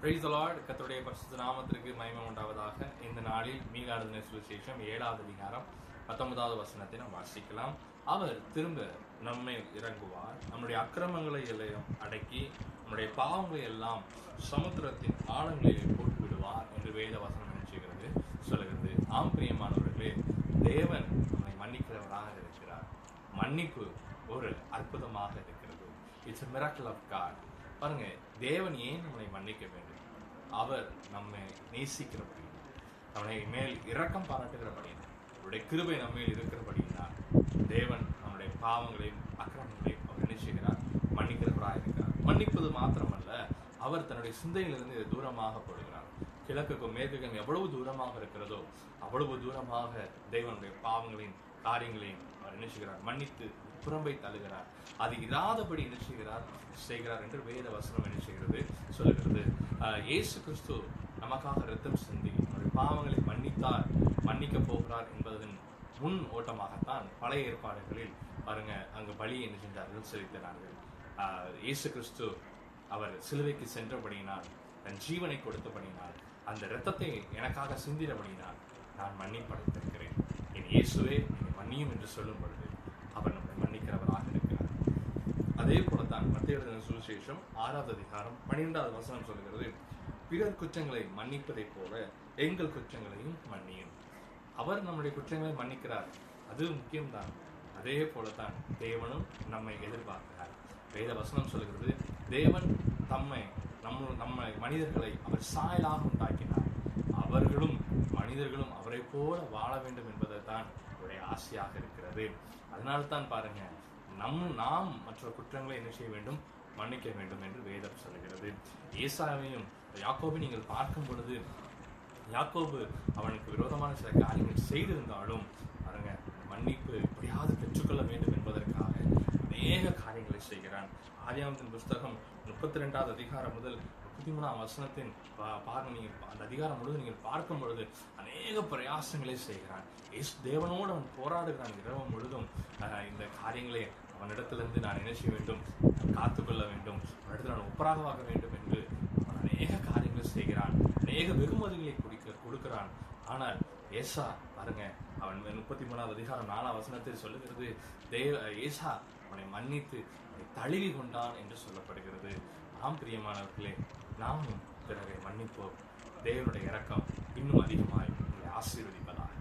Price அலார்டு கத்தருடைய பரிசுத்த நாமத்திற்கு மயமம் உண்டாவதாக. இந்த நாளில் மீகாரதனை சுவிசேஷம் ஏழாவது அதிகாரம் பத்தொன்பதாவது வசனத்தை நாம் வாசிக்கலாம். அவர் திரும்ப நம்மை இறங்குவார். நம்முடைய அக்கிரமங்களை எல்லாம் அடக்கி நம்முடைய பாவங்களை எல்லாம் சமுத்திரத்தின் ஆழங்களிலே போட்டு விடுவார் என்று வேத வசனம் நினைச்சுகிறது சொல்லுகிறது. ஆம் பிரியமானவர்களே தேவன் நம்மை மன்னிக்கிறவராக இருக்கிறார். மன்னிப்பு ஒரு அற்புதமாக இருக்கிறது. இட்ஸ் மிராக்கிள் ஆஃப் காட் பாருங்க தேவன் ஏன் நம்மளை மன்னிக்க வேண்டும்? அவர் நம்மை நேசிக்கிறபடி நம்மளை மேல் இரக்கம் பாராட்டுகிறபடியினால் அவருடைய கிருபை நம்ம மேல் தேவன் நம்முடைய பாவங்களையும் அக்கிரமங்களையும் அவர் என்ன செய்கிறார்? மன்னிக்கிறவராக இருக்கிறார். மன்னிப்பது மாத்திரமல்ல அவர் தன்னுடைய சிந்தையிலிருந்து இதை தூரமாக போடுகிறார். கிழக்குக்கும் மேற்குக்கும் எவ்வளவு தூரமாக இருக்கிறதோ அவ்வளவு தூரமாக தேவனுடைய பாவங்களையும் காரியங்களையும் அவர் என்ன செய்கிறார்? மன்னித்து புறம்பை தழுகிறார் அது இராதபடி என்ன செய்கிறார்? செய்கிறார் என்று வேத வசனம் என்ன செய்கிறது? சொல்லுகிறது. இயேசு கிறிஸ்து நமக்காக ரத்தம் சிந்தி நம்முடைய பாவங்களை மன்னித்தார் மன்னிக்க போகிறார் என்பதன் முன் ஓட்டமாகத்தான் பழைய ஏற்பாடுகளில் பாருங்க அங்கு பலி என்ன செஞ்சார்கள்? செலுத்தினார்கள். இயேசு கிறிஸ்து அவர் சிலுவைக்கு சென்றபடியினால் தன் ஜீவனை கொடுத்தபடியினால் அந்த இரத்தத்தை எனக்காக சிந்திடபடியினால் நான் மன்னிப்படைத்திருக்கிறேன். என் இயேசுவே முடியும் என்று சொல்லும் பொழுது அவர் நம்மை மன்னிக்கிறவராக இருக்கிறார். அதே போலத்தான் மத்திய சுவிசேஷம் ஆறாவது அதிகாரம் பன்னிரெண்டாவது வசனம் சொல்கிறது பிறர் குற்றங்களை மன்னிப்பதைப் போல எங்கள் குற்றங்களையும் மன்னியும். அவர் நம்முடைய குற்றங்களை மன்னிக்கிறார். அது முக்கியம்தான். அதே போலத்தான் தேவனும் நம்மை எதிர்பார்க்கிறார். வேத வசனம் சொல்கிறது தேவன் தம்மை நம்ம நம்ம மனிதர்களை அவர் சாயலாக உண்டாக்கினார். அவர்களும் மனிதர்களும் அவரை போல வாழ வேண்டும் என்பதை தான் அவருடைய ஆசையாக இருக்கிறது. அதனால தான் பாருங்க நம் நாம் மற்ற குற்றங்களை என்ன செய்ய வேண்டும்? மன்னிக்க வேண்டும் என்று வேதம் சொல்கிறது ஏசாவையும் யாக்கோபை நீங்கள் பார்க்கும் பொழுது யாக்கோபு அவனுக்கு விரோதமான சில காரியங்கள் செய்திருந்தாலும் பாருங்க மன்னிப்பு எப்படியாவது பெற்றுக்கொள்ள வேண்டும் என்பதற்காக அநேக காரியங்களை செய்கிறான். ஆதியாமத்தின் புஸ்தகம் முப்பத்தி ரெண்டாவது அதிகாரம் முதல் பதிமூணாம் வசனத்தை வசனத்தின் பா- பாருங்க நீங்கள் அந்த அதிகாரம் முழுவதும் நீங்கள் பார்க்கும் பொழுது அநேக பிரயாசங்களை செய்கிறான். எஸ் தேவனோடு அவன் போராடுகிறான் இரவு முழுதும். இந்த காரியங்களை அவனிடத்திலிருந்து நான் என்ன செய்ய வேண்டும் காத்துக்கொள்ள வேண்டும் அவனிடத்தில் நான் ஒப்பராகவாக வேண்டும் என்று அவன் அநேக காரியங்களை செய்கிறான். அநேக வெகுமதிகளை குடிக்க கொடுக்கிறான். ஆனால் ஏசா பாருங்க அவன் முப்பத்தி மூணாவது அதிகாரம் நாலாம் வசனத்தை சொல்லுகிறது தேவ ஏசா அவனை மன்னித்து அவனை தழுவி கொண்டான் என்று சொல்லப்படுகிறது. ஆம் பிரியமானவர்களே நாமும் பிறரை மன்னிப்போம். தேவனுடைய இறக்கம் இன்னும் அதிகமாய் உங்களை ஆசீர்வதிப்பதாக.